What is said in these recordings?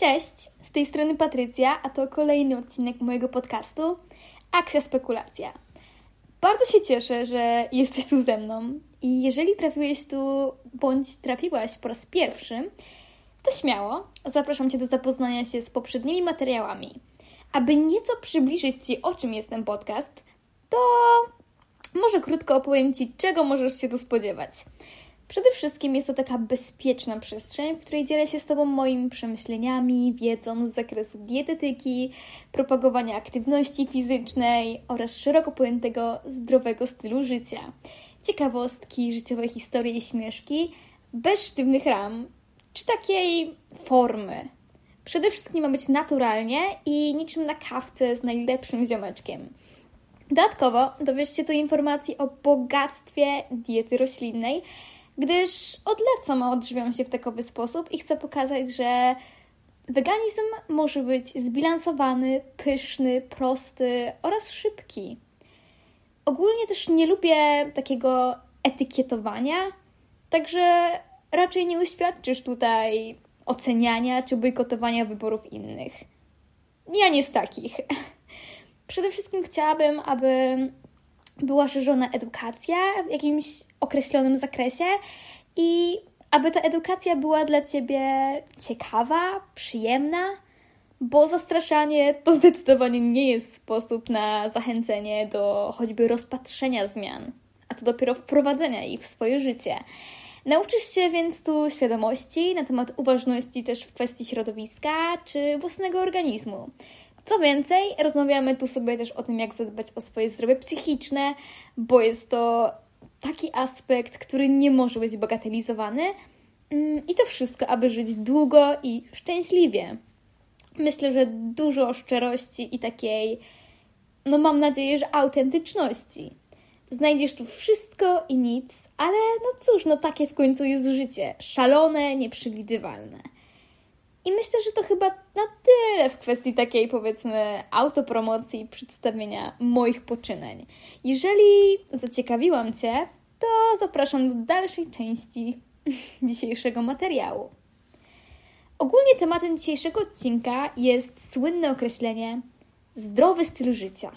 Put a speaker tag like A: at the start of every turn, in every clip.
A: Cześć, z tej strony Patrycja, a to kolejny odcinek mojego podcastu Akcja Spekulacja. Bardzo się cieszę, że jesteś tu ze mną i jeżeli trafiłeś tu bądź trafiłaś po raz pierwszy, to śmiało zapraszam Cię do zapoznania się z poprzednimi materiałami. Aby nieco przybliżyć Ci, o czym jest ten podcast, to może krótko opowiem Ci, czego możesz się tu spodziewać. Przede wszystkim jest to taka bezpieczna przestrzeń, w której dzielę się z Tobą moimi przemyśleniami, wiedzą z zakresu dietetyki, propagowania aktywności fizycznej oraz szeroko pojętego zdrowego stylu życia. Ciekawostki, życiowe historie i śmieszki, bez sztywnych ram czy takiej formy. Przede wszystkim ma być naturalnie i niczym na kawce z najlepszym ziomeczkiem. Dodatkowo dowiesz się tu informacji o bogactwie diety roślinnej, gdyż od lat sama odżywiam się w takowy sposób i chcę pokazać, że weganizm może być zbilansowany, pyszny, prosty oraz szybki. Ogólnie też nie lubię takiego etykietowania, także raczej nie uświadczysz tutaj oceniania czy bojkotowania wyborów innych. Ja nie z takich. Przede wszystkim chciałabym, aby była szerzona edukacja w jakimś określonym zakresie i aby ta edukacja była dla ciebie ciekawa, przyjemna, bo zastraszanie to zdecydowanie nie jest sposób na zachęcenie do choćby rozpatrzenia zmian, a co dopiero wprowadzenia ich w swoje życie. Nauczysz się więc tu świadomości na temat uważności też w kwestii środowiska czy własnego organizmu. Co więcej, rozmawiamy tu sobie też o tym, jak zadbać o swoje zdrowie psychiczne, bo jest to taki aspekt, który nie może być bagatelizowany. Mm, I to wszystko, aby żyć długo i szczęśliwie. Myślę, że dużo szczerości i takiej, no mam nadzieję, że autentyczności. Znajdziesz tu wszystko i nic, ale no cóż, no takie w końcu jest życie. Szalone, nieprzewidywalne. I myślę, że to chyba na tyle w kwestii takiej, powiedzmy, autopromocji i przedstawienia moich poczynań. Jeżeli zaciekawiłam Cię, to zapraszam do dalszej części dzisiejszego materiału. Ogólnie tematem dzisiejszego odcinka jest słynne określenie zdrowy styl życia.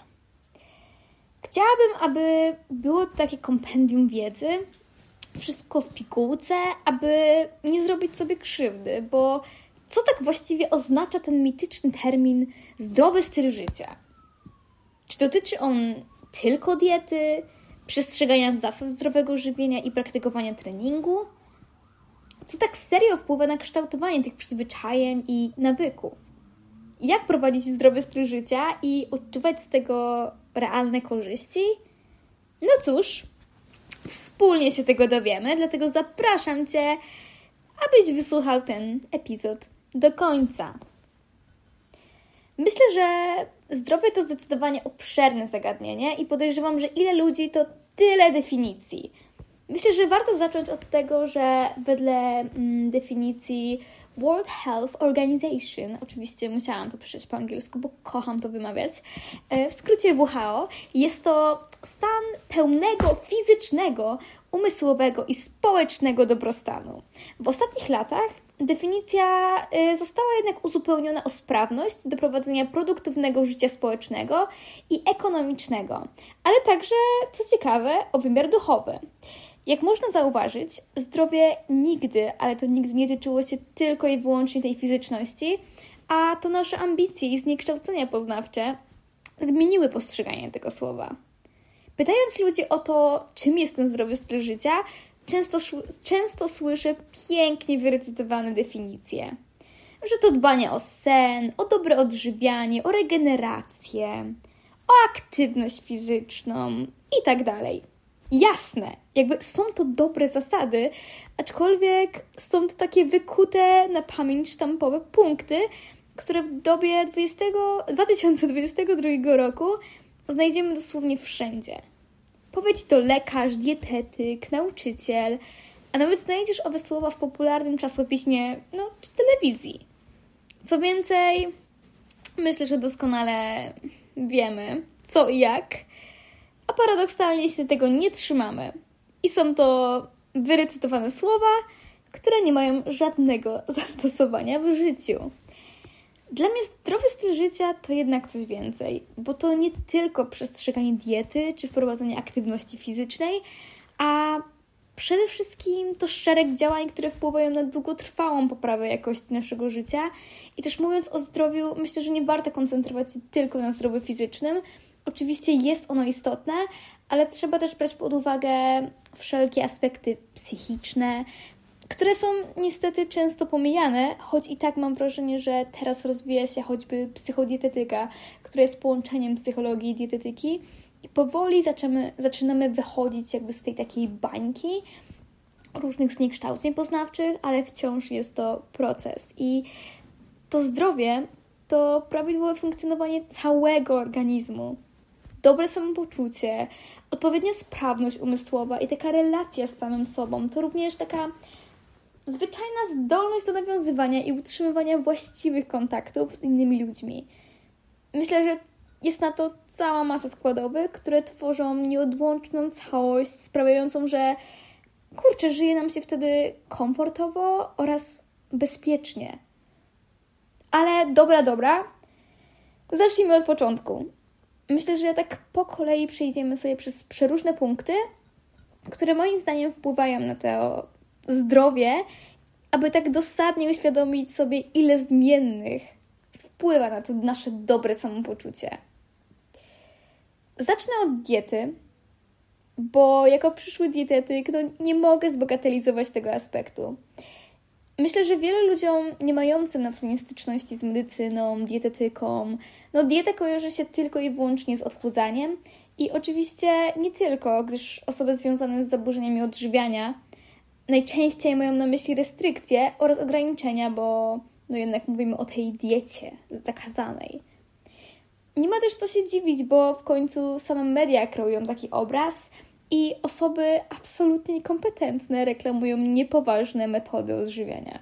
A: Chciałabym, aby było to takie kompendium wiedzy, wszystko w pigułce, aby nie zrobić sobie krzywdy, bo co tak właściwie oznacza ten mityczny termin zdrowy styl życia? Czy dotyczy on tylko diety, przestrzegania zasad zdrowego żywienia i praktykowania treningu? Co tak serio wpływa na kształtowanie tych przyzwyczajeń i nawyków? Jak prowadzić zdrowy styl życia i odczuwać z tego realne korzyści? No cóż, wspólnie się tego dowiemy, dlatego zapraszam Cię, abyś wysłuchał ten epizod do końca. Myślę, że zdrowie to zdecydowanie obszerne zagadnienie i podejrzewam, że ile ludzi to tyle definicji. Myślę, że warto zacząć od tego, że wedle mm, definicji World Health Organization, oczywiście musiałam to przeczytać po angielsku, bo kocham to wymawiać, e, w skrócie WHO, jest to stan pełnego fizycznego, umysłowego i społecznego dobrostanu. W ostatnich latach definicja y, została jednak uzupełniona o sprawność do prowadzenia produktywnego życia społecznego i ekonomicznego, ale także, co ciekawe, o wymiar duchowy. Jak można zauważyć, zdrowie nigdy, ale to nigdy nie tyczyło się tylko i wyłącznie tej fizyczności, a to nasze ambicje i zniekształcenia poznawcze zmieniły postrzeganie tego słowa. Pytając ludzi o to, czym jest ten zdrowy styl życia, często, często słyszę pięknie wyrecytowane definicje. Że to dbanie o sen, o dobre odżywianie, o regenerację, o aktywność fizyczną i tak dalej. Jasne, jakby są to dobre zasady, aczkolwiek są to takie wykute na pamięć sztampowe punkty, które w dobie 20, 2022 roku znajdziemy dosłownie wszędzie. Powiedz to lekarz, dietetyk, nauczyciel, a nawet znajdziesz owe słowa w popularnym czasopiśmie, no, czy telewizji. Co więcej, myślę, że doskonale wiemy, co i jak, a paradoksalnie się tego nie trzymamy. I są to wyrecytowane słowa, które nie mają żadnego zastosowania w życiu. Dla mnie zdrowy styl życia to jednak coś więcej, bo to nie tylko przestrzeganie diety czy wprowadzanie aktywności fizycznej, a przede wszystkim to szereg działań, które wpływają na długotrwałą poprawę jakości naszego życia. I też mówiąc o zdrowiu, myślę, że nie warto koncentrować się tylko na zdrowiu fizycznym. Oczywiście jest ono istotne, ale trzeba też brać pod uwagę wszelkie aspekty psychiczne, które są niestety często pomijane, choć i tak mam wrażenie, że teraz rozwija się choćby psychodietetyka, która jest połączeniem psychologii i dietetyki i powoli zaczynamy, zaczynamy wychodzić jakby z tej takiej bańki różnych zniekształceń poznawczych, ale wciąż jest to proces. I to zdrowie to prawidłowe funkcjonowanie całego organizmu. Dobre samopoczucie, odpowiednia sprawność umysłowa i taka relacja z samym sobą to również taka zwyczajna zdolność do nawiązywania i utrzymywania właściwych kontaktów z innymi ludźmi. Myślę, że jest na to cała masa składowych, które tworzą nieodłączną całość, sprawiającą, że kurczę, żyje nam się wtedy komfortowo oraz bezpiecznie. Ale dobra, dobra. Zacznijmy od początku. Myślę, że tak po kolei przejdziemy sobie przez przeróżne punkty, które moim zdaniem wpływają na to zdrowie, aby tak dosadnie uświadomić sobie, ile zmiennych wpływa na to nasze dobre samopoczucie. Zacznę od diety, bo jako przyszły dietetyk no, nie mogę zbogatelizować tego aspektu. Myślę, że wielu ludziom nie mającym na co nie styczności z medycyną, dietetyką, no dieta kojarzy się tylko i wyłącznie z odchudzaniem i oczywiście nie tylko, gdyż osoby związane z zaburzeniami odżywiania najczęściej mają na myśli restrykcje oraz ograniczenia, bo no jednak mówimy o tej diecie zakazanej. Nie ma też co się dziwić, bo w końcu same media kreują taki obraz i osoby absolutnie niekompetentne reklamują niepoważne metody odżywiania.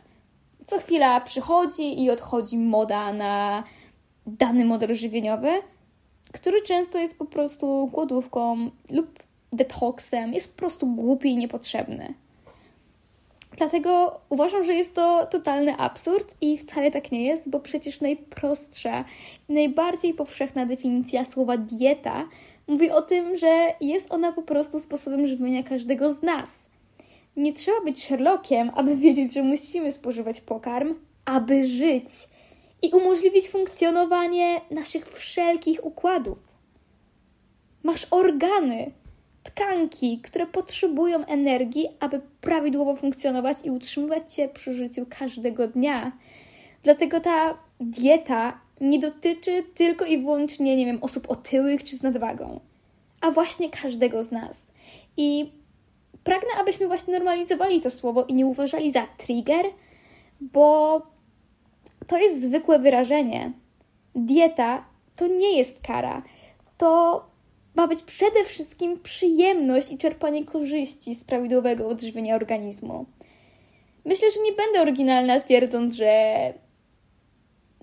A: Co chwila przychodzi i odchodzi moda na dany model żywieniowy, który często jest po prostu głodówką lub detoksem, jest po prostu głupi i niepotrzebny. Dlatego uważam, że jest to totalny absurd i wcale tak nie jest, bo przecież najprostsza i najbardziej powszechna definicja słowa dieta mówi o tym, że jest ona po prostu sposobem żywienia każdego z nas. Nie trzeba być Sherlockiem, aby wiedzieć, że musimy spożywać pokarm, aby żyć i umożliwić funkcjonowanie naszych wszelkich układów. Masz organy, tkanki, które potrzebują energii, aby prawidłowo funkcjonować i utrzymywać się przy życiu każdego dnia. Dlatego ta dieta nie dotyczy tylko i wyłącznie, nie wiem, osób otyłych czy z nadwagą, a właśnie każdego z nas. I pragnę, abyśmy właśnie normalizowali to słowo i nie uważali za trigger, bo to jest zwykłe wyrażenie. Dieta to nie jest kara. To ma być przede wszystkim przyjemność i czerpanie korzyści z prawidłowego odżywienia organizmu. Myślę, że nie będę oryginalna twierdząc, że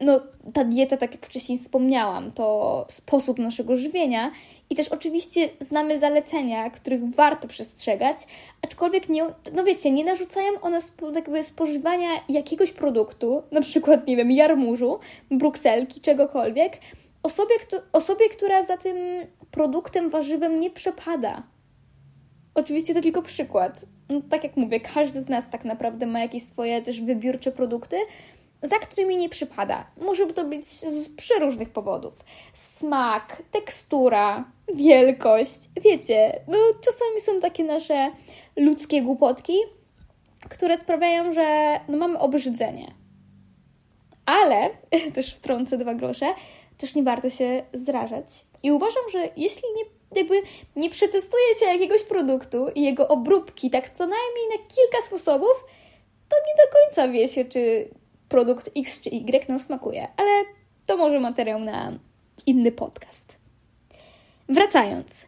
A: no, ta dieta, tak jak wcześniej wspomniałam, to sposób naszego żywienia i też oczywiście znamy zalecenia, których warto przestrzegać, aczkolwiek nie, no wiecie, nie narzucają one jakby spożywania jakiegoś produktu, na przykład, nie wiem, jarmużu, brukselki, czegokolwiek, osobie, osobie, która za tym produktem, warzywem nie przepada. Oczywiście to tylko przykład. No, tak jak mówię, każdy z nas tak naprawdę ma jakieś swoje też wybiórcze produkty, za którymi nie przypada. Może to być z przeróżnych powodów. Smak, tekstura, wielkość. Wiecie, no czasami są takie nasze ludzkie głupotki, które sprawiają, że no, mamy obrzydzenie. Ale, też wtrącę dwa grosze, też nie warto się zrażać. I uważam, że jeśli nie, jakby nie przetestuje się jakiegoś produktu i jego obróbki tak co najmniej na kilka sposobów, to nie do końca wie się, czy produkt X czy Y nam smakuje. Ale to może materiał na inny podcast. Wracając.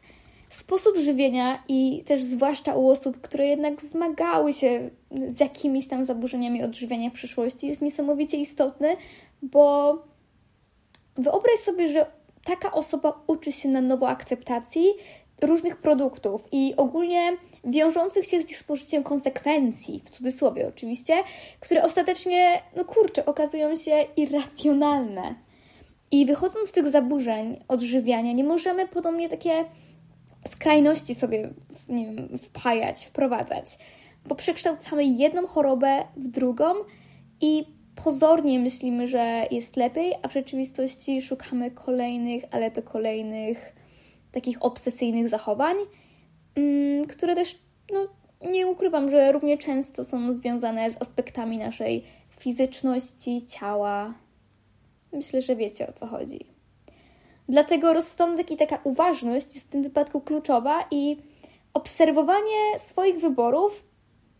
A: Sposób żywienia i też zwłaszcza u osób, które jednak zmagały się z jakimiś tam zaburzeniami odżywiania w przyszłości, jest niesamowicie istotny, bo Wyobraź sobie, że taka osoba uczy się na nowo akceptacji, różnych produktów i ogólnie wiążących się z ich spożyciem konsekwencji, w cudzysłowie oczywiście, które ostatecznie, no kurczę, okazują się irracjonalne. I wychodząc z tych zaburzeń odżywiania, nie możemy podobnie takie skrajności sobie nie wiem, wpajać, wprowadzać, bo przekształcamy jedną chorobę w drugą i pozornie myślimy, że jest lepiej, a w rzeczywistości szukamy kolejnych, ale to kolejnych takich obsesyjnych zachowań, mm, które też, no, nie ukrywam, że równie często są związane z aspektami naszej fizyczności, ciała. Myślę, że wiecie o co chodzi. Dlatego rozsądek i taka uważność jest w tym wypadku kluczowa i obserwowanie swoich wyborów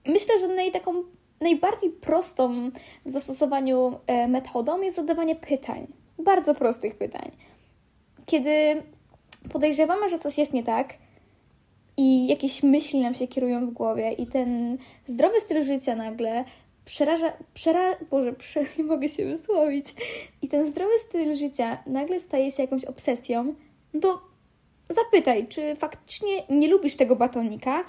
A: myślę, że naj, taką najbardziej prostą w zastosowaniu e, metodą jest zadawanie pytań. Bardzo prostych pytań. Kiedy podejrzewamy, że coś jest nie tak i jakieś myśli nam się kierują w głowie i ten zdrowy styl życia nagle przeraża, przera, Boże, prze, nie mogę się wysłowić i ten zdrowy styl życia nagle staje się jakąś obsesją, no to zapytaj, czy faktycznie nie lubisz tego batonika,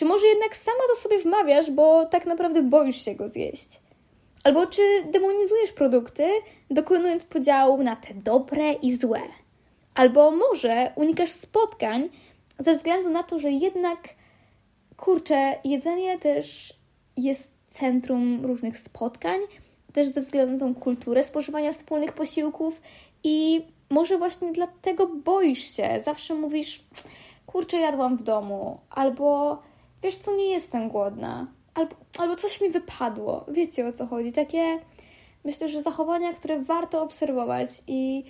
A: czy może jednak sama to sobie wmawiasz, bo tak naprawdę boisz się go zjeść. Albo czy demonizujesz produkty, dokonując podziału na te dobre i złe. Albo może unikasz spotkań ze względu na to, że jednak, kurczę, jedzenie też jest centrum różnych spotkań, też ze względu na tą kulturę spożywania wspólnych posiłków i może właśnie dlatego boisz się. Zawsze mówisz, kurczę, jadłam w domu, albo wiesz co, nie jestem głodna, albo, albo coś mi wypadło. Wiecie o co chodzi? Takie, myślę, że zachowania, które warto obserwować i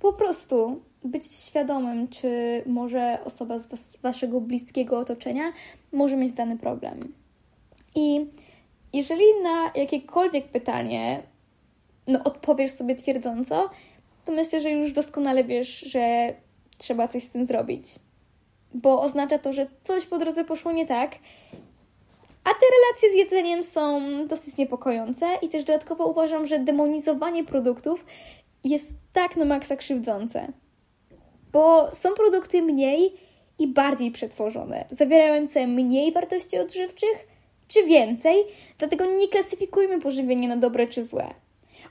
A: po prostu być świadomym, czy może osoba z was, waszego bliskiego otoczenia może mieć dany problem. I jeżeli na jakiekolwiek pytanie no, odpowiesz sobie twierdząco, to myślę, że już doskonale wiesz, że trzeba coś z tym zrobić. Bo oznacza to, że coś po drodze poszło nie tak, a te relacje z jedzeniem są dosyć niepokojące i też dodatkowo uważam, że demonizowanie produktów jest tak na maksa krzywdzące. Bo są produkty mniej i bardziej przetworzone, zawierające mniej wartości odżywczych czy więcej, dlatego nie klasyfikujmy pożywienia na dobre czy złe.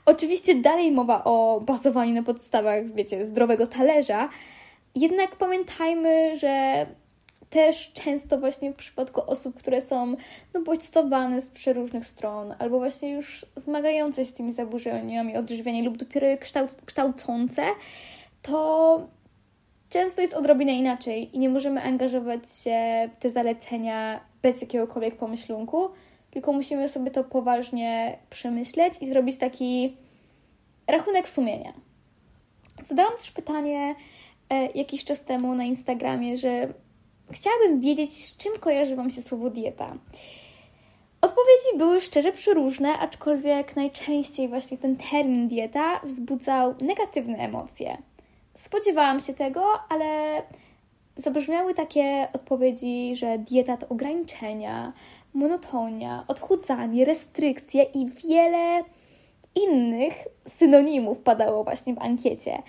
A: Oczywiście dalej mowa o bazowaniu na podstawach, wiecie, zdrowego talerza, jednak pamiętajmy, że też często właśnie w przypadku osób, które są no, bodźcowane z przeróżnych stron, albo właśnie już zmagające się z tymi zaburzeniami odżywiania lub dopiero je kształc kształcące, to często jest odrobinę inaczej i nie możemy angażować się w te zalecenia bez jakiegokolwiek pomyślunku, tylko musimy sobie to poważnie przemyśleć i zrobić taki rachunek sumienia. Zadałam też pytanie jakiś czas temu na Instagramie, że chciałabym wiedzieć, z czym kojarzy Wam się słowo dieta. Odpowiedzi były szczerze przeróżne, aczkolwiek najczęściej właśnie ten termin dieta wzbudzał negatywne emocje. Spodziewałam się tego, ale zabrzmiały takie odpowiedzi, że dieta to ograniczenia, monotonia, odchudzanie, restrykcje i wiele innych synonimów padało właśnie w ankiecie.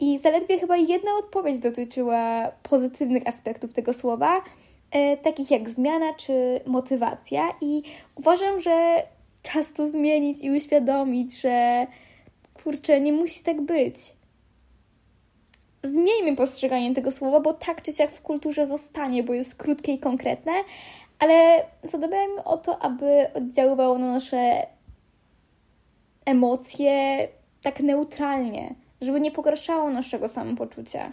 A: I zaledwie chyba jedna odpowiedź dotyczyła pozytywnych aspektów tego słowa, e, takich jak zmiana czy motywacja. I uważam, że czas to zmienić i uświadomić, że kurczę, nie musi tak być. Zmieńmy postrzeganie tego słowa, bo tak czy siak w kulturze zostanie, bo jest krótkie i konkretne, ale zadbajmy o to, aby oddziaływało na nasze emocje tak neutralnie żeby nie pogarszało naszego samopoczucia.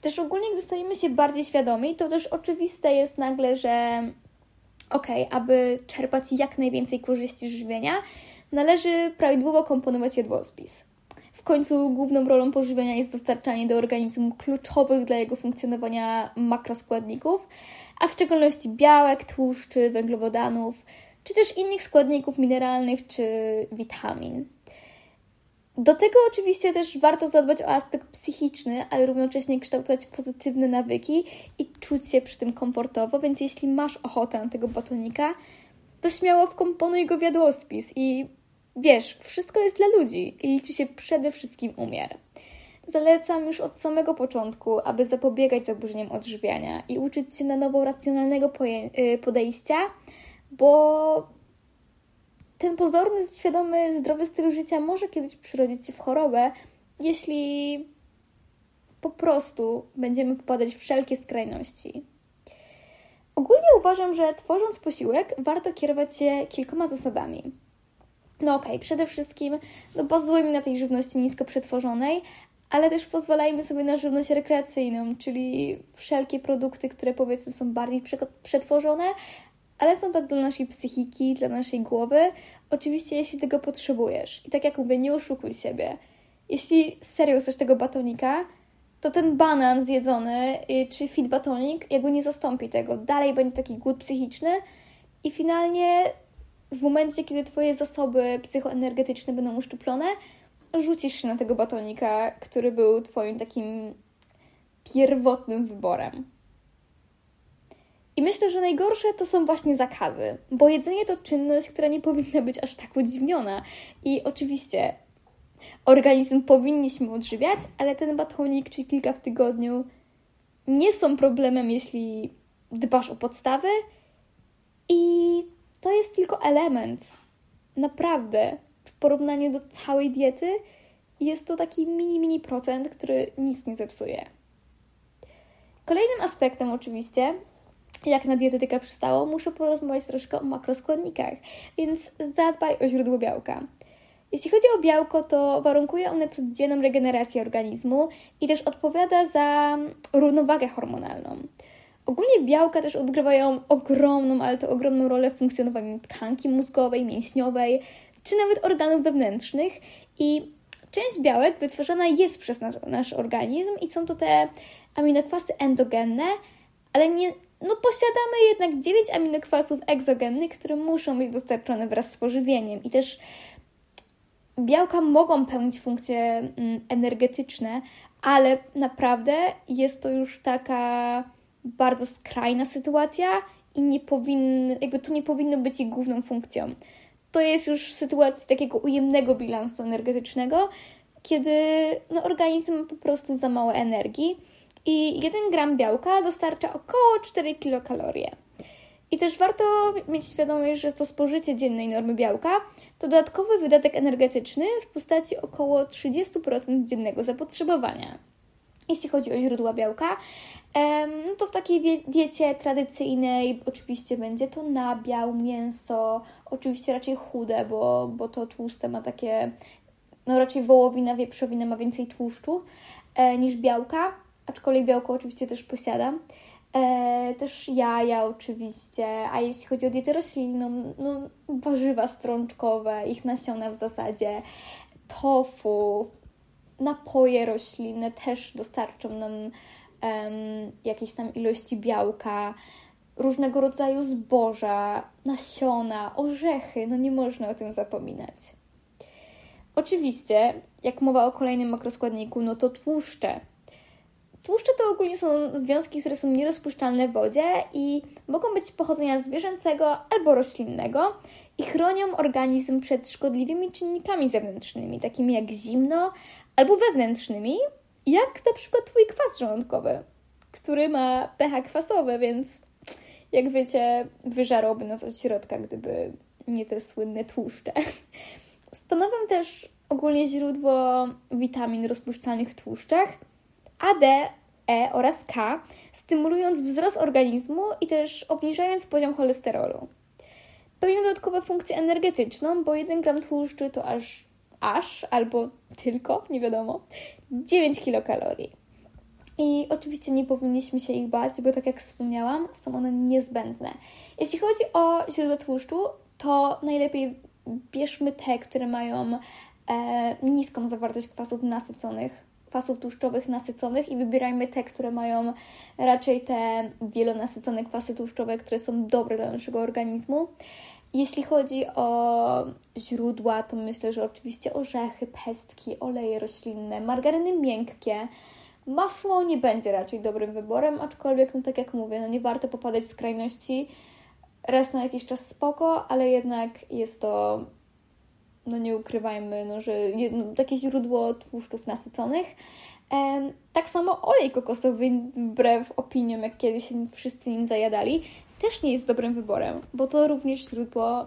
A: Też ogólnie, gdy stajemy się bardziej świadomi, to też oczywiste jest nagle, że okej, okay, aby czerpać jak najwięcej korzyści z żywienia, należy prawidłowo komponować jadłospis. W końcu główną rolą pożywienia jest dostarczanie do organizmu kluczowych dla jego funkcjonowania makroskładników, a w szczególności białek, tłuszczy, węglowodanów, czy też innych składników mineralnych czy witamin. Do tego oczywiście też warto zadbać o aspekt psychiczny, ale równocześnie kształtować pozytywne nawyki i czuć się przy tym komfortowo, więc jeśli masz ochotę na tego batonika, to śmiało wkomponuj go w jadłospis i wiesz, wszystko jest dla ludzi i liczy się przede wszystkim umiar. zalecam już od samego początku, aby zapobiegać zaburzeniom odżywiania i uczyć się na nowo racjonalnego y, podejścia, bo ten pozorny, świadomy, zdrowy styl życia może kiedyś przyrodzić się w chorobę, jeśli po prostu będziemy popadać w wszelkie skrajności. Ogólnie uważam, że tworząc posiłek, warto kierować się kilkoma zasadami. No okej, okay, przede wszystkim no bazujmy na tej żywności nisko przetworzonej, ale też pozwalajmy sobie na żywność rekreacyjną, czyli wszelkie produkty, które powiedzmy są bardziej przetworzone, ale są tak dla naszej psychiki, dla naszej głowy. Oczywiście, jeśli tego potrzebujesz. I tak jak mówię, nie oszukuj siebie. Jeśli serio chcesz tego batonika, to ten banan zjedzony, y, czy fit batonik, jakby nie zastąpi tego. Dalej będzie taki głód psychiczny i finalnie w momencie, kiedy Twoje zasoby psychoenergetyczne będą uszczuplone, rzucisz się na tego batonika, który był Twoim takim pierwotnym wyborem. I myślę, że najgorsze to są właśnie zakazy, bo jedzenie to czynność, która nie powinna być aż tak udziwniona. I oczywiście organizm powinniśmy odżywiać, ale ten batonik czy kilka w tygodniu nie są problemem, jeśli dbasz o podstawy i to jest tylko element. Naprawdę, w porównaniu do całej diety, jest to taki mini, mini procent, który nic nie zepsuje. Kolejnym aspektem, oczywiście, jak na dietetyka przystało, muszę porozmawiać troszkę o makroskładnikach, więc zadbaj o źródło białka. Jeśli chodzi o białko, to warunkuje one codzienną regenerację organizmu i też odpowiada za równowagę hormonalną. Ogólnie białka też odgrywają ogromną, ale to ogromną rolę w funkcjonowaniu tkanki mózgowej, mięśniowej, czy nawet organów wewnętrznych i część białek wytworzona jest przez nasz, nasz organizm i są to te aminokwasy endogenne, ale nie, no posiadamy jednak 9 aminokwasów egzogennych, które muszą być dostarczone wraz z pożywieniem i też białka mogą pełnić funkcje mm, energetyczne, ale naprawdę jest to już taka bardzo skrajna sytuacja i nie powinny, jakby to nie powinno być ich główną funkcją. To jest już sytuacja takiego ujemnego bilansu energetycznego, kiedy no, organizm ma po prostu za mało energii i 1 gram białka dostarcza około 4 kilokalorie. I też warto mieć świadomość, że to spożycie dziennej normy białka to dodatkowy wydatek energetyczny w postaci około 30% dziennego zapotrzebowania. Jeśli chodzi o źródła białka, no to w takiej diecie tradycyjnej oczywiście będzie to nabiał, mięso, oczywiście raczej chude, bo, bo to tłuste ma takie, no raczej wołowina, wieprzowina ma więcej tłuszczu e, niż białka, aczkolwiek białko oczywiście też posiadam. E, też jaja oczywiście, a jeśli chodzi o dietę roślinną, no warzywa strączkowe, ich nasiona w zasadzie, tofu, napoje roślinne też dostarczą nam um, jakieś tam ilości białka, różnego rodzaju zboża, nasiona, orzechy, no nie można o tym zapominać. Oczywiście, jak mowa o kolejnym makroskładniku, no to tłuszcze. Tłuszcze to ogólnie są związki, które są nierozpuszczalne w wodzie i mogą być pochodzenia zwierzęcego albo roślinnego i chronią organizm przed szkodliwymi czynnikami zewnętrznymi, takimi jak zimno albo wewnętrznymi, jak na przykład Twój kwas żołądkowy, który ma pH kwasowe, więc jak wiecie, wyżarłoby nas od środka, gdyby nie te słynne tłuszcze. Stanowią też ogólnie źródło witamin rozpuszczalnych w tłuszczach, A, D, E oraz K, stymulując wzrost organizmu i też obniżając poziom cholesterolu. Pełnią dodatkową funkcję energetyczną, bo 1 gram tłuszczu to aż, aż albo tylko, nie wiadomo, 9 kilokalorii. I oczywiście nie powinniśmy się ich bać, bo tak jak wspomniałam, są one niezbędne. Jeśli chodzi o źródła tłuszczu, to najlepiej bierzmy te, które mają e, niską zawartość kwasów nasyconych, kwasów tłuszczowych nasyconych i wybierajmy te, które mają raczej te wielonasycone kwasy tłuszczowe, które są dobre dla naszego organizmu. Jeśli chodzi o źródła, to myślę, że oczywiście orzechy, pestki, oleje roślinne, margaryny miękkie. Masło nie będzie raczej dobrym wyborem, aczkolwiek, no tak jak mówię, no nie warto popadać w skrajności. Raz na jakiś czas spoko, ale jednak jest to no nie ukrywajmy, no, że jedno, takie źródło tłuszczów nasyconych. Tak samo olej kokosowy, wbrew opiniom, jak kiedyś wszyscy nim zajadali, też nie jest dobrym wyborem, bo to również źródło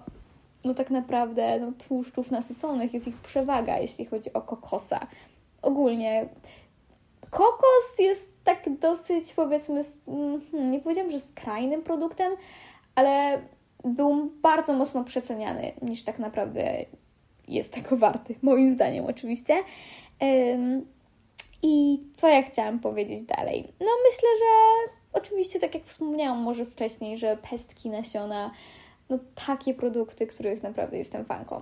A: no tak naprawdę no, tłuszczów nasyconych, jest ich przewaga, jeśli chodzi o kokosa. Ogólnie kokos jest tak dosyć, powiedzmy, hmm, nie powiedziałam, że skrajnym produktem, ale był bardzo mocno przeceniany, niż tak naprawdę jest tego warty, moim zdaniem oczywiście. I co ja chciałam powiedzieć dalej? No myślę, że oczywiście, tak jak wspomniałam może wcześniej, że pestki, nasiona, no takie produkty, których naprawdę jestem fanką.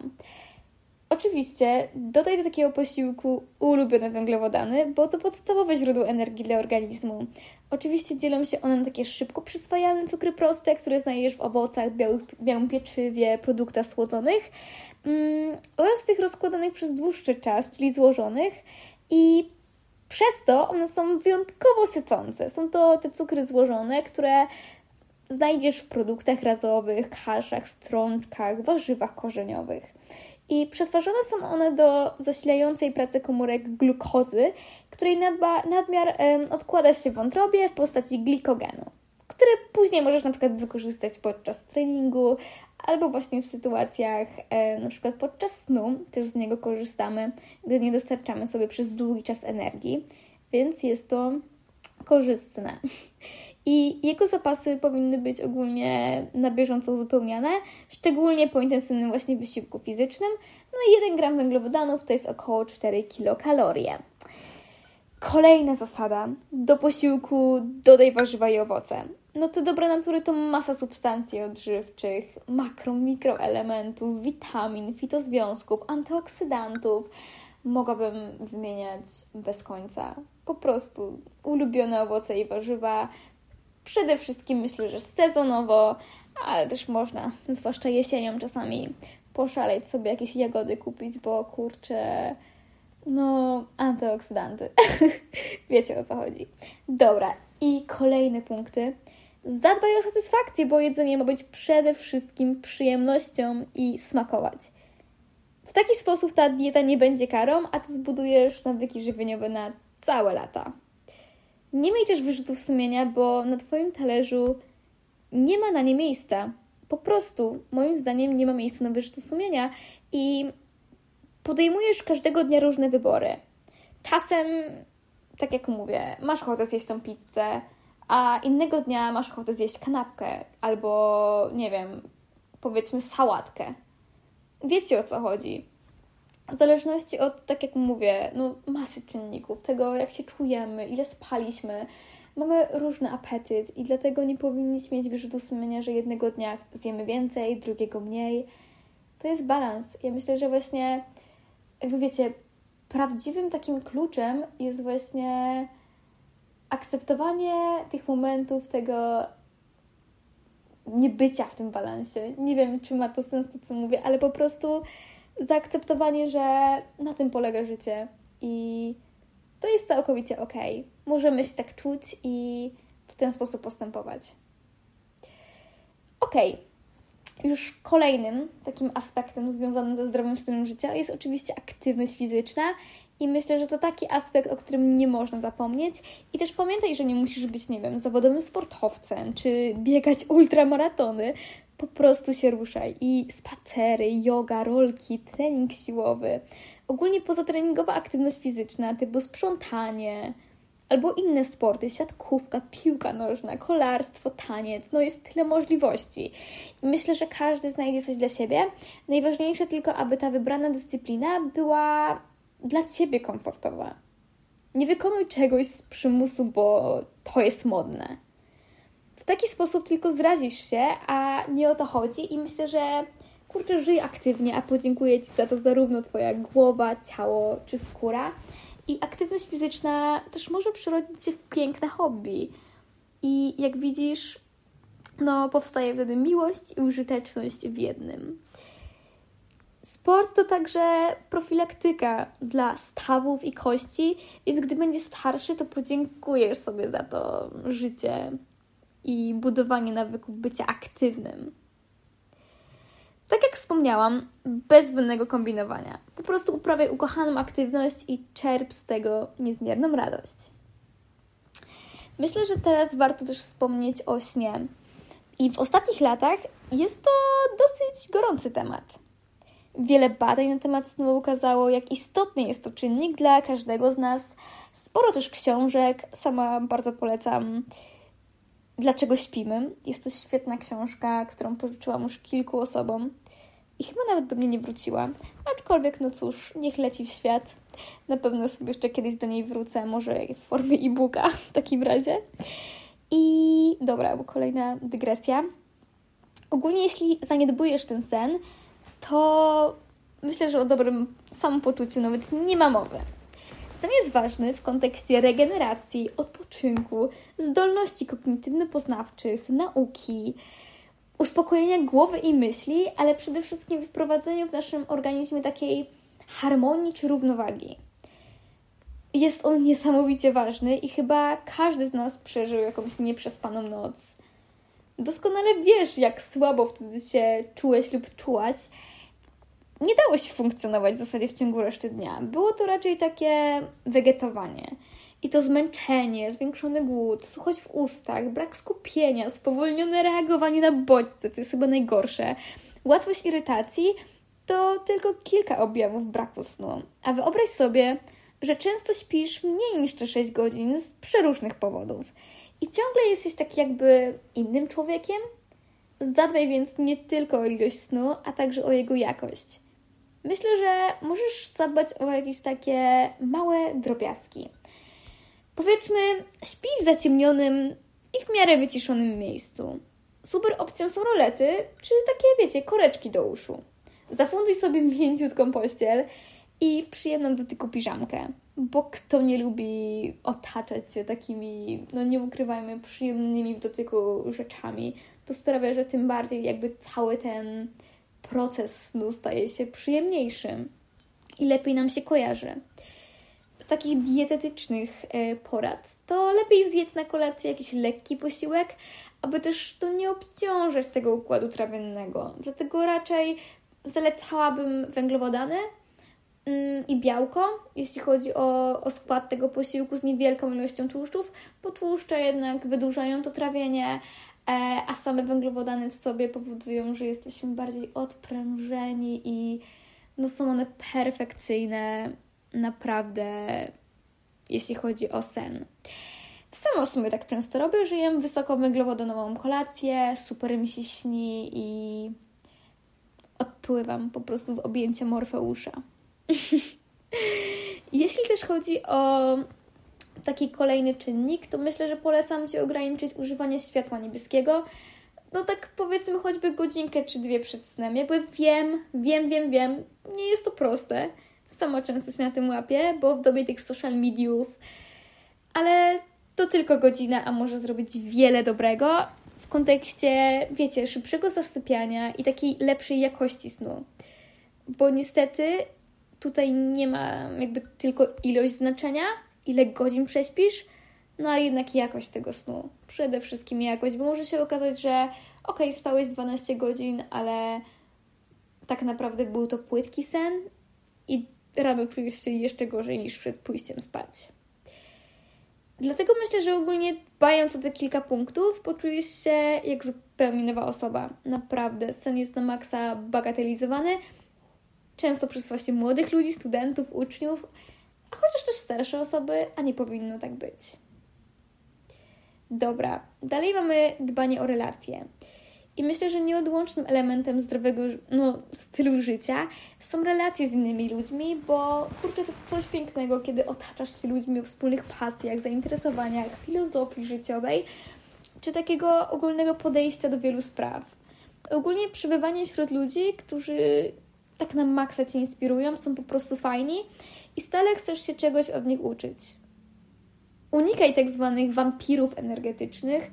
A: Oczywiście dodaj do takiego posiłku ulubione węglowodany, bo to podstawowe źródło energii dla organizmu. Oczywiście dzielą się one na takie szybko przyswajalne cukry proste, które znajdziesz w owocach, białych, białym pieczywie, produktach słodzonych mm, oraz tych rozkładanych przez dłuższy czas, czyli złożonych i przez to one są wyjątkowo sycące. Są to te cukry złożone, które znajdziesz w produktach razowych, kaszach, strączkach, warzywach korzeniowych. I przetwarzane są one do zasilającej pracy komórek glukozy, której nadba, nadmiar odkłada się w wątrobie w postaci glikogenu, który później możesz na przykład wykorzystać podczas treningu albo właśnie w sytuacjach na przykład podczas snu, też z niego korzystamy, gdy nie dostarczamy sobie przez długi czas energii, więc jest to korzystne. I jego zapasy powinny być ogólnie na bieżąco uzupełniane, szczególnie po intensywnym właśnie wysiłku fizycznym. No i 1 gram węglowodanów to jest około 4 kilokalorie. Kolejna zasada. Do posiłku dodaj warzywa i owoce. No te dobre natury to masa substancji odżywczych, makro, mikroelementów, witamin, fitozwiązków, antyoksydantów. Mogłabym wymieniać bez końca. Po prostu ulubione owoce i warzywa, Przede wszystkim myślę, że sezonowo, ale też można, zwłaszcza jesienią czasami, poszaleć sobie jakieś jagody kupić, bo kurczę, no, antyoksydanty. Wiecie o co chodzi. Dobra, i kolejne punkty. Zadbaj o satysfakcję, bo jedzenie ma być przede wszystkim przyjemnością i smakować. W taki sposób ta dieta nie będzie karą, a ty zbudujesz nawyki żywieniowe na całe lata. Nie miej też wyrzutów sumienia, bo na Twoim talerzu nie ma na nie miejsca. Po prostu, moim zdaniem, nie ma miejsca na wyrzuty sumienia i podejmujesz każdego dnia różne wybory. Czasem, tak jak mówię, masz ochotę zjeść tą pizzę, a innego dnia masz ochotę zjeść kanapkę albo, nie wiem, powiedzmy sałatkę. Wiecie o co chodzi. W zależności od, tak jak mówię, no, masy czynników, tego jak się czujemy, ile spaliśmy, mamy różny apetyt i dlatego nie powinniśmy mieć wyrzutu sumienia, że jednego dnia zjemy więcej, drugiego mniej. To jest balans. Ja myślę, że właśnie, jakby wiecie, prawdziwym takim kluczem jest właśnie akceptowanie tych momentów, tego niebycia w tym balansie. Nie wiem, czy ma to sens to, co mówię, ale po prostu zaakceptowanie, że na tym polega życie i to jest całkowicie ok. Możemy się tak czuć i w ten sposób postępować. Ok. Już kolejnym takim aspektem związanym ze zdrowym stylem życia jest oczywiście aktywność fizyczna i myślę, że to taki aspekt, o którym nie można zapomnieć. I też pamiętaj, że nie musisz być, nie wiem, zawodowym sportowcem czy biegać ultramaratony po prostu się ruszaj. I spacery, yoga, rolki, trening siłowy, ogólnie pozatreningowa aktywność fizyczna typu sprzątanie albo inne sporty, siatkówka, piłka nożna, kolarstwo, taniec, no jest tyle możliwości. I myślę, że każdy znajdzie coś dla siebie. Najważniejsze tylko, aby ta wybrana dyscyplina była dla Ciebie komfortowa. Nie wykonuj czegoś z przymusu, bo to jest modne taki sposób tylko zrazisz się, a nie o to chodzi i myślę, że kurczę, żyj aktywnie, a podziękuję Ci za to zarówno Twoja głowa, ciało czy skóra. I aktywność fizyczna też może przerodzić się w piękne hobby. I jak widzisz, no powstaje wtedy miłość i użyteczność w jednym. Sport to także profilaktyka dla stawów i kości, więc gdy będziesz starszy, to podziękujesz sobie za to życie i budowanie nawyków bycia aktywnym. Tak jak wspomniałam, bez zbędnego kombinowania. Po prostu uprawiaj ukochaną aktywność i czerp z tego niezmierną radość. Myślę, że teraz warto też wspomnieć o śnie. I w ostatnich latach jest to dosyć gorący temat. Wiele badań na temat snu ukazało, jak istotny jest to czynnik dla każdego z nas. Sporo też książek, sama bardzo polecam Dlaczego śpimy. Jest to świetna książka, którą pożyczyłam już kilku osobom i chyba nawet do mnie nie wróciła. Aczkolwiek, no cóż, niech leci w świat. Na pewno sobie jeszcze kiedyś do niej wrócę, może w formie e-booka w takim razie. I dobra, bo kolejna dygresja. Ogólnie, jeśli zaniedbujesz ten sen, to myślę, że o dobrym samopoczuciu nawet nie ma mowy. Sen jest ważny w kontekście regeneracji, odpoczynku, zdolności kognitywno-poznawczych, nauki, uspokojenia głowy i myśli, ale przede wszystkim wprowadzeniu w naszym organizmie takiej harmonii czy równowagi. Jest on niesamowicie ważny i chyba każdy z nas przeżył jakąś nieprzespaną noc. Doskonale wiesz, jak słabo wtedy się czułeś lub czułaś, nie dało się funkcjonować w zasadzie w ciągu reszty dnia. Było to raczej takie wegetowanie. I to zmęczenie, zwiększony głód, suchość w ustach, brak skupienia, spowolnione reagowanie na bodźce, to jest chyba najgorsze, łatwość irytacji to tylko kilka objawów braku snu. A wyobraź sobie, że często śpisz mniej niż te 6 godzin z przeróżnych powodów i ciągle jesteś tak jakby innym człowiekiem. Zadbaj więc nie tylko o ilość snu, a także o jego jakość. Myślę, że możesz zadbać o jakieś takie małe drobiazgi. Powiedzmy, śpi w zaciemnionym i w miarę wyciszonym miejscu. Super opcją są rolety, czy takie, wiecie, koreczki do uszu. Zafunduj sobie mięciutką pościel i przyjemną dotyku piżamkę, bo kto nie lubi otaczać się takimi, no nie ukrywajmy, przyjemnymi w dotyku rzeczami, to sprawia, że tym bardziej jakby cały ten proces snu staje się przyjemniejszy i lepiej nam się kojarzy. Z takich dietetycznych e, porad to lepiej zjedz na kolację jakiś lekki posiłek, aby też to nie obciążać tego układu trawiennego. Dlatego raczej zalecałabym węglowodany mm, i białko, jeśli chodzi o, o skład tego posiłku z niewielką ilością tłuszczów, bo tłuszcze jednak wydłużają to trawienie, a same węglowodany w sobie powodują, że jesteśmy bardziej odprężeni i no są one perfekcyjne naprawdę, jeśli chodzi o sen. Sama w sumie tak często robię, że jem wysokowęglowodanową kolację, super mi się śni i odpływam po prostu w objęcie Morfeusza. Jeśli też chodzi o taki kolejny czynnik, to myślę, że polecam Ci ograniczyć używanie światła niebieskiego. No tak powiedzmy choćby godzinkę czy dwie przed snem. Jakby wiem, wiem, wiem, wiem, nie jest to proste. Sama często się na tym łapię, bo w dobie tych social mediów, ale to tylko godzina, a może zrobić wiele dobrego w kontekście, wiecie, szybszego zasypiania i takiej lepszej jakości snu. Bo niestety tutaj nie ma jakby tylko ilość znaczenia, ile godzin prześpisz, no ale jednak jakość tego snu. Przede wszystkim jakość, bo może się okazać, że ok, spałeś 12 godzin, ale tak naprawdę był to płytki sen i rano czujesz się jeszcze gorzej niż przed pójściem spać. Dlatego myślę, że ogólnie dbając o te kilka punktów, poczujesz się jak zupełnie nowa osoba. Naprawdę, sen jest na maksa bagatelizowany, często przez właśnie młodych ludzi, studentów, uczniów, a chociaż też starsze osoby, a nie powinno tak być. Dobra, dalej mamy dbanie o relacje. I myślę, że nieodłącznym elementem zdrowego no, stylu życia są relacje z innymi ludźmi, bo kurczę, to coś pięknego, kiedy otaczasz się ludźmi o wspólnych pasjach, zainteresowaniach, filozofii życiowej, czy takiego ogólnego podejścia do wielu spraw. Ogólnie przebywanie wśród ludzi, którzy tak na maksa Cię inspirują, są po prostu fajni i stale chcesz się czegoś od nich uczyć. Unikaj tak zwanych wampirów energetycznych.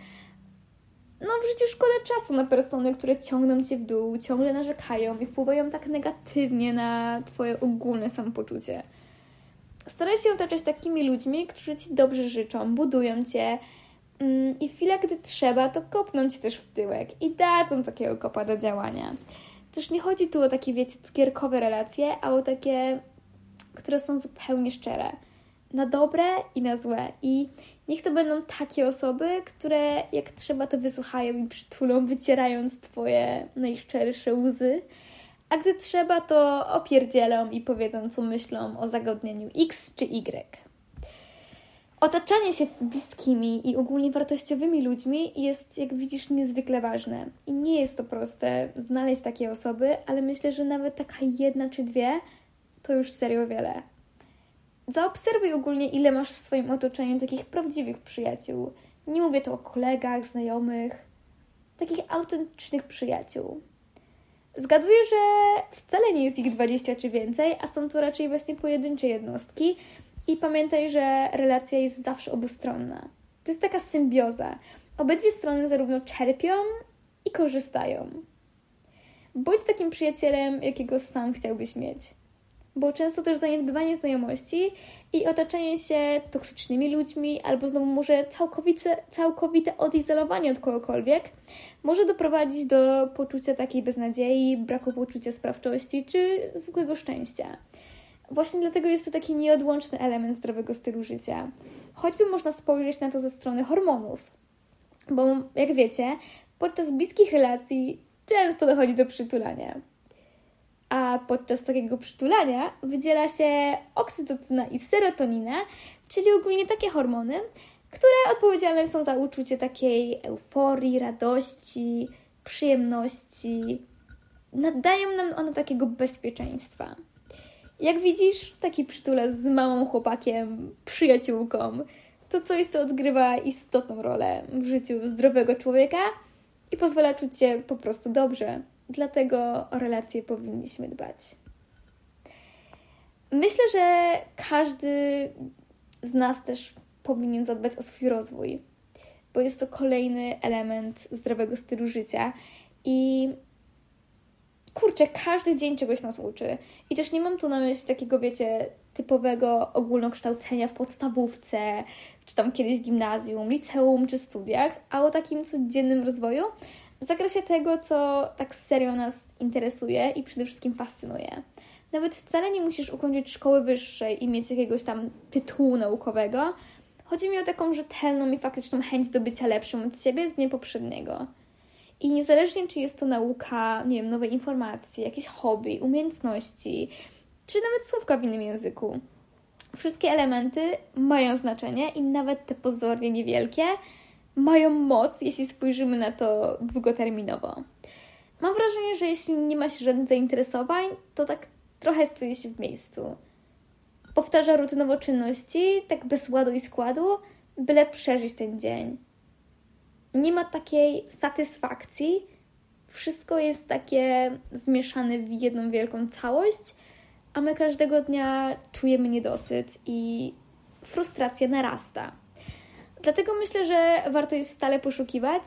A: No, w życiu szkoda czasu na persony, które ciągną cię w dół, ciągle narzekają i wpływają tak negatywnie na Twoje ogólne samopoczucie. Staraj się otaczać takimi ludźmi, którzy Ci dobrze życzą, budują Cię mm, i w chwilę, gdy trzeba, to kopną Cię też w tyłek i dadzą takiego kopa do działania. Też nie chodzi tu o takie, wiecie, cukierkowe relacje, a o takie, które są zupełnie szczere. Na dobre i na złe. I niech to będą takie osoby, które jak trzeba to wysłuchają i przytulą, wycierając Twoje najszczersze łzy. A gdy trzeba, to opierdzielą i powiedzą, co myślą o zagadnieniu X czy Y. Otaczanie się bliskimi i ogólnie wartościowymi ludźmi jest, jak widzisz, niezwykle ważne. I nie jest to proste znaleźć takie osoby, ale myślę, że nawet taka jedna czy dwie to już serio wiele. Zaobserwuj ogólnie, ile masz w swoim otoczeniu takich prawdziwych przyjaciół. Nie mówię tu o kolegach, znajomych, takich autentycznych przyjaciół. Zgaduję, że wcale nie jest ich 20 czy więcej, a są to raczej właśnie pojedyncze jednostki, i pamiętaj, że relacja jest zawsze obustronna. To jest taka symbioza. Obydwie strony zarówno czerpią i korzystają. Bądź takim przyjacielem, jakiego sam chciałbyś mieć. Bo często też zaniedbywanie znajomości i otaczanie się toksycznymi ludźmi, albo znowu może całkowite, całkowite odizolowanie od kogokolwiek, może doprowadzić do poczucia takiej beznadziei, braku poczucia sprawczości czy zwykłego szczęścia. Właśnie dlatego jest to taki nieodłączny element zdrowego stylu życia. Choćby można spojrzeć na to ze strony hormonów. Bo jak wiecie, podczas bliskich relacji często dochodzi do przytulania. A podczas takiego przytulania wydziela się oksytocyna i serotonina, czyli ogólnie takie hormony, które odpowiedzialne są za uczucie takiej euforii, radości, przyjemności. Nadają nam one takiego bezpieczeństwa. Jak widzisz, taki przytule z małą chłopakiem, przyjaciółką, to coś, co odgrywa istotną rolę w życiu zdrowego człowieka i pozwala czuć się po prostu dobrze. Dlatego o relacje powinniśmy dbać. Myślę, że każdy z nas też powinien zadbać o swój rozwój, bo jest to kolejny element zdrowego stylu życia i kurczę, każdy dzień czegoś nas uczy. I też nie mam tu na myśli takiego, wiecie, typowego ogólnokształcenia w podstawówce, czy tam kiedyś gimnazjum, liceum, czy studiach, a o takim codziennym rozwoju w zakresie tego, co tak serio nas interesuje i przede wszystkim fascynuje. Nawet wcale nie musisz ukończyć szkoły wyższej i mieć jakiegoś tam tytułu naukowego. Chodzi mi o taką rzetelną i faktyczną chęć do bycia lepszym od siebie z dnia poprzedniego. I niezależnie, czy jest to nauka, nie wiem, nowe informacje, jakieś hobby, umiejętności, czy nawet słówka w innym języku, wszystkie elementy mają znaczenie i nawet te pozornie niewielkie mają moc, jeśli spojrzymy na to długoterminowo. Mam wrażenie, że jeśli nie ma się żadnych zainteresowań, to tak trochę stoi się w miejscu. Powtarza rutynowo czynności, tak bez ładu i składu, byle przeżyć ten dzień nie ma takiej satysfakcji. Wszystko jest takie zmieszane w jedną wielką całość, a my każdego dnia czujemy niedosyt i frustracja narasta. Dlatego myślę, że warto jest stale poszukiwać,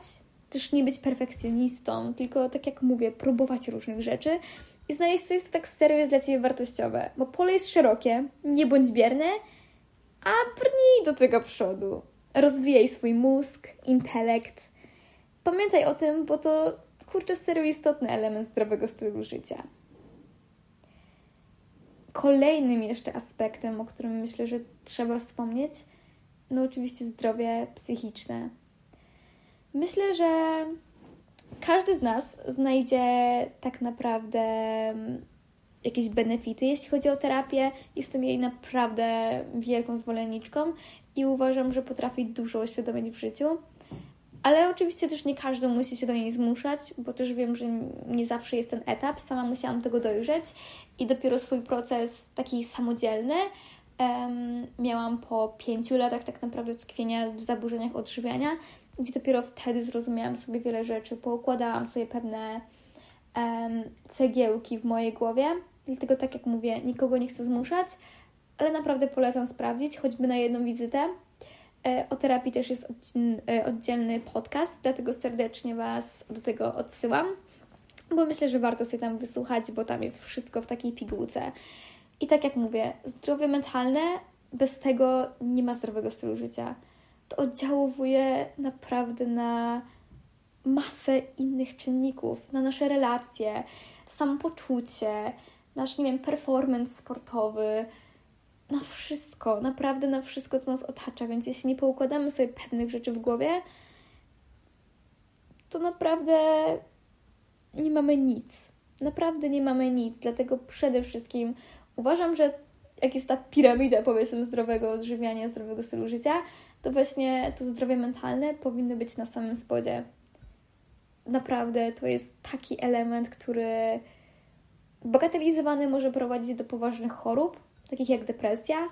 A: też nie być perfekcjonistą, tylko tak jak mówię, próbować różnych rzeczy i znaleźć co tak serio jest dla Ciebie wartościowe. Bo pole jest szerokie, nie bądź bierny, a brnij do tego przodu rozwijaj swój mózg, intelekt. Pamiętaj o tym, bo to kurczę serio istotny element zdrowego stylu życia. Kolejnym jeszcze aspektem, o którym myślę, że trzeba wspomnieć, no oczywiście zdrowie psychiczne. Myślę, że każdy z nas znajdzie tak naprawdę jakieś benefity, jeśli chodzi o terapię. Jestem jej naprawdę wielką zwolenniczką i uważam, że potrafi dużo uświadomić w życiu. Ale oczywiście też nie każdy musi się do niej zmuszać, bo też wiem, że nie zawsze jest ten etap. Sama musiałam tego dojrzeć i dopiero swój proces taki samodzielny um, miałam po pięciu latach tak naprawdę tkwienia w zaburzeniach odżywiania, gdzie dopiero wtedy zrozumiałam sobie wiele rzeczy, poukładałam sobie pewne um, cegiełki w mojej głowie. Dlatego, tak jak mówię, nikogo nie chcę zmuszać, ale naprawdę polecam sprawdzić, choćby na jedną wizytę. E, o terapii też jest e, oddzielny podcast, dlatego serdecznie Was do tego odsyłam, bo myślę, że warto sobie tam wysłuchać, bo tam jest wszystko w takiej pigułce. I tak jak mówię, zdrowie mentalne, bez tego nie ma zdrowego stylu życia. To oddziałuje naprawdę na masę innych czynników, na nasze relacje, samopoczucie, nasz, nie wiem, performance sportowy, na wszystko, naprawdę na wszystko, co nas otacza. Więc jeśli nie poukładamy sobie pewnych rzeczy w głowie, to naprawdę nie mamy nic. Naprawdę nie mamy nic. Dlatego przede wszystkim uważam, że jak jest ta piramida, powiedzmy, zdrowego odżywiania, zdrowego stylu życia, to właśnie to zdrowie mentalne powinno być na samym spodzie. Naprawdę to jest taki element, który bagatelizowany może prowadzić do poważnych chorób, takich jak depresja,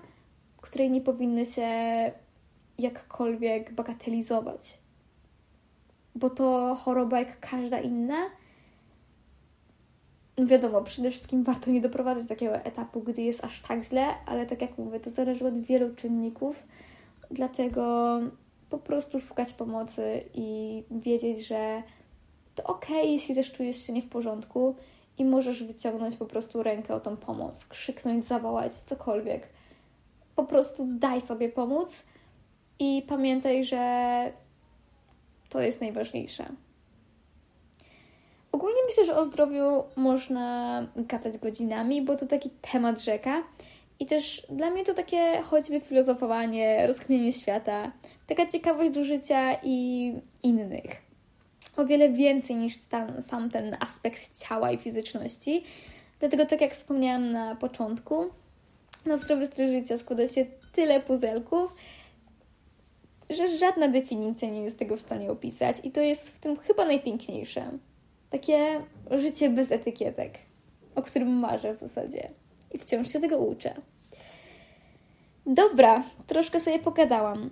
A: której nie powinny się jakkolwiek bagatelizować. Bo to choroba jak każda inna. Wiadomo, przede wszystkim warto nie doprowadzać do takiego etapu, gdy jest aż tak źle, ale tak jak mówię, to zależy od wielu czynników, dlatego po prostu szukać pomocy i wiedzieć, że to ok, jeśli też czujesz się nie w porządku i możesz wyciągnąć po prostu rękę o tą pomoc, krzyknąć, zawołać, cokolwiek. Po prostu daj sobie pomóc i pamiętaj, że to jest najważniejsze. Ogólnie myślę, że o zdrowiu można gadać godzinami, bo to taki temat rzeka. I też dla mnie to takie choćby filozofowanie, rozkminienie świata, taka ciekawość do życia i innych o wiele więcej niż tam, sam ten aspekt ciała i fizyczności. Dlatego, tak jak wspomniałam na początku, na zdrowy styl życia składa się tyle puzelków, że żadna definicja nie jest tego w stanie opisać, i to jest w tym chyba najpiękniejsze. Takie życie bez etykietek, o którym marzę w zasadzie i wciąż się tego uczę. Dobra, troszkę sobie pogadałam.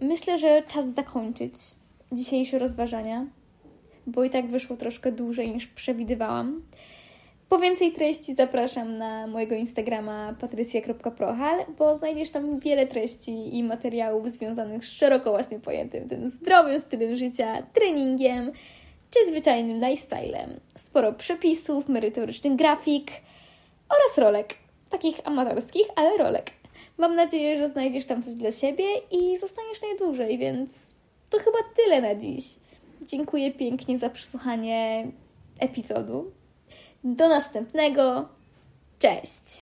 A: Myślę, że czas zakończyć dzisiejsze rozważania bo i tak wyszło troszkę dłużej niż przewidywałam. Po więcej treści zapraszam na mojego Instagrama patrycja.prohal, bo znajdziesz tam wiele treści i materiałów związanych z szeroko właśnie pojętym tym zdrowym stylem życia, treningiem czy zwyczajnym lifestylem. Sporo przepisów, merytorycznych grafik oraz rolek. Takich amatorskich, ale rolek. Mam nadzieję, że znajdziesz tam coś dla siebie i zostaniesz najdłużej, więc to chyba tyle na dziś. Dziękuję pięknie za przesłuchanie epizodu. Do następnego. Cześć!